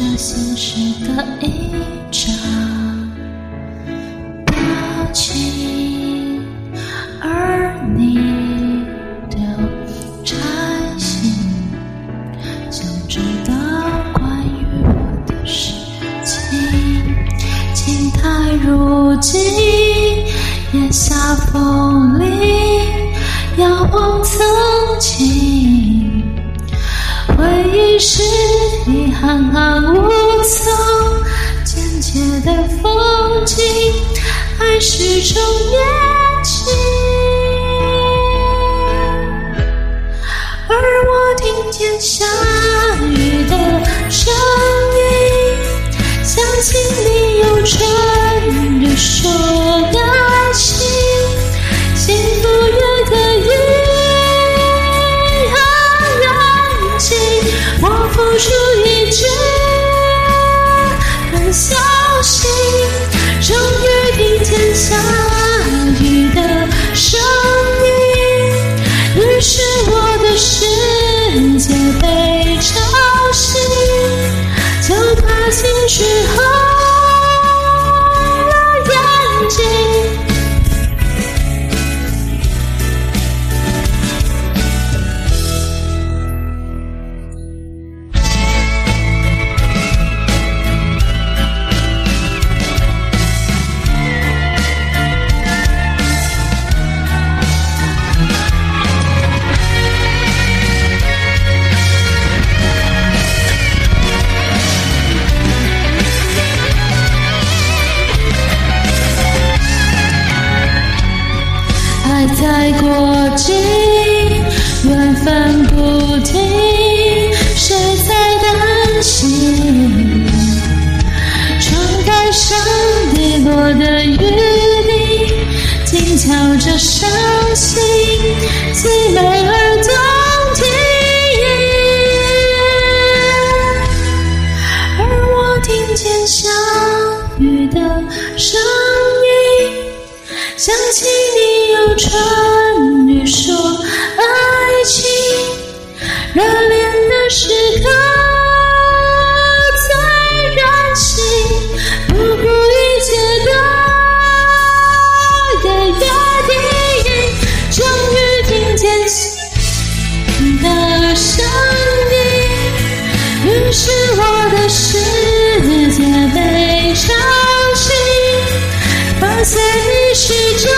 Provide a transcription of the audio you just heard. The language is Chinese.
这心事的一张表情，而你的拆信，想知道关于我的事情。青苔入镜，檐下风铃，遥望曾经，回忆是。一行行无从见解的风景，爱是种年轻，而我听见下雨的声音，相信你有春雨声。是。伤心，凄美而动听。而我听见下雨的声音，想起你用唇语说爱情，热恋的时刻。是真。